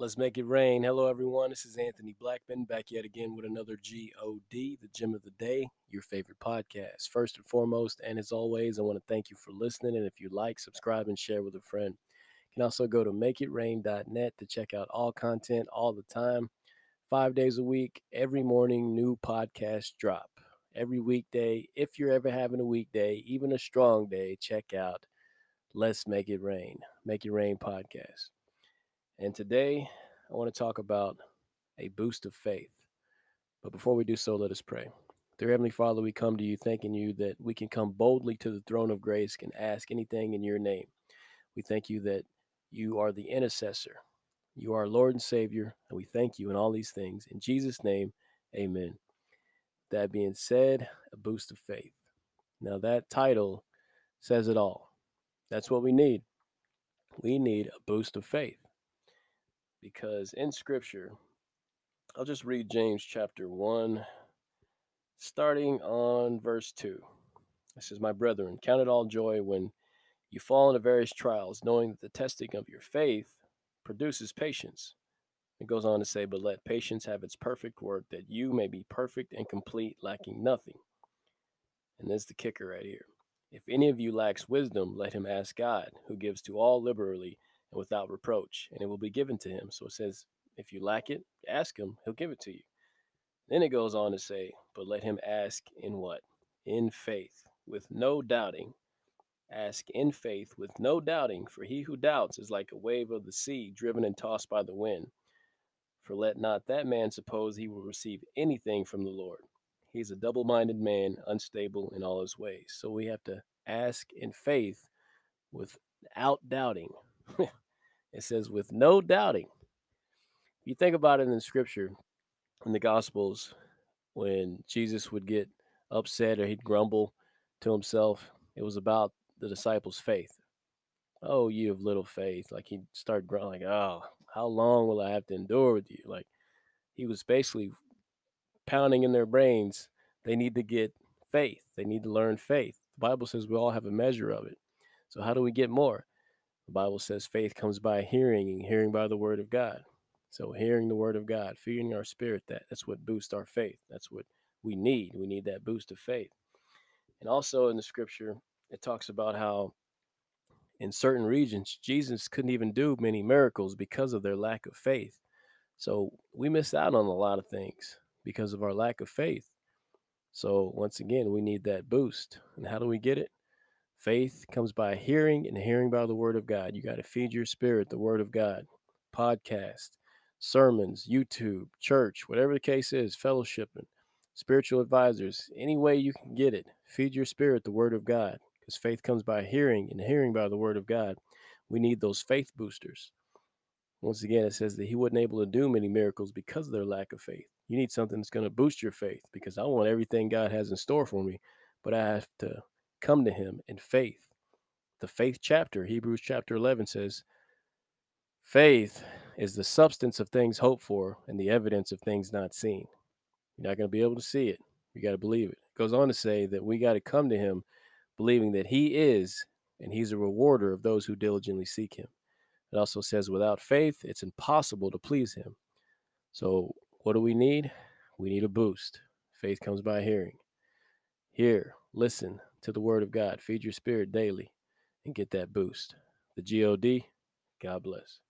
Let's make it rain. Hello, everyone. This is Anthony Blackman back yet again with another GOD, the Gem of the Day, your favorite podcast. First and foremost, and as always, I want to thank you for listening. And if you like, subscribe and share with a friend. You can also go to makeitrain.net to check out all content all the time, five days a week, every morning, new podcast drop. Every weekday, if you're ever having a weak day, even a strong day, check out Let's Make It Rain, Make It Rain podcast. And today I want to talk about a boost of faith. But before we do so, let us pray. Dear Heavenly Father, we come to you thanking you that we can come boldly to the throne of grace and ask anything in your name. We thank you that you are the intercessor. You are Lord and Savior, and we thank you in all these things. In Jesus' name, amen. That being said, a boost of faith. Now, that title says it all. That's what we need. We need a boost of faith because in scripture, I'll just read James chapter 1, starting on verse 2. It says, My brethren, count it all joy when you fall into various trials, knowing that the testing of your faith produces patience. It goes on to say, But let patience have its perfect work, that you may be perfect and complete, lacking nothing. And this is the kicker right here. If any of you lacks wisdom, let him ask God, who gives to all liberally and without reproach, and it will be given to him. So it says, if you lack it, ask him, he'll give it to you. Then it goes on to say, but let him ask in what? In faith, with no doubting. Ask in faith, with no doubting, for he who doubts is like a wave of the sea, driven and tossed by the wind. For let not that man suppose he will receive anything from the Lord. He's a double minded man, unstable in all his ways. So we have to ask in faith without doubting. it says, with no doubting. If you think about it in scripture, in the Gospels, when Jesus would get upset or he'd grumble to himself, it was about the disciples' faith. Oh, you have little faith. Like he'd start grumbling, like, oh, how long will I have to endure with you? Like he was basically pounding in their brains. They need to get faith. They need to learn faith. The Bible says we all have a measure of it. So how do we get more? The Bible says faith comes by hearing and hearing by the word of God. So hearing the word of God, feeding our spirit that that's what boosts our faith. That's what we need. We need that boost of faith. And also in the scripture, it talks about how in certain regions Jesus couldn't even do many miracles because of their lack of faith. So we miss out on a lot of things because of our lack of faith. So once again, we need that boost. And how do we get it? Faith comes by hearing, and hearing by the word of God. You got to feed your spirit the word of God. Podcast, sermons, YouTube, church, whatever the case is, fellowshipping, spiritual advisors, any way you can get it. Feed your spirit the word of God because faith comes by hearing, and hearing by the word of God. We need those faith boosters. Once again, it says that he wasn't able to do many miracles because of their lack of faith. You need something that's going to boost your faith because I want everything God has in store for me, but I have to come to him in faith. The faith chapter, Hebrews chapter 11 says, faith is the substance of things hoped for and the evidence of things not seen. You're not going to be able to see it. You got to believe it. It goes on to say that we got to come to him believing that he is and he's a rewarder of those who diligently seek him. It also says without faith, it's impossible to please him. So, what do we need? We need a boost. Faith comes by hearing. Hear, listen, to the Word of God. Feed your spirit daily and get that boost. The GOD, God bless.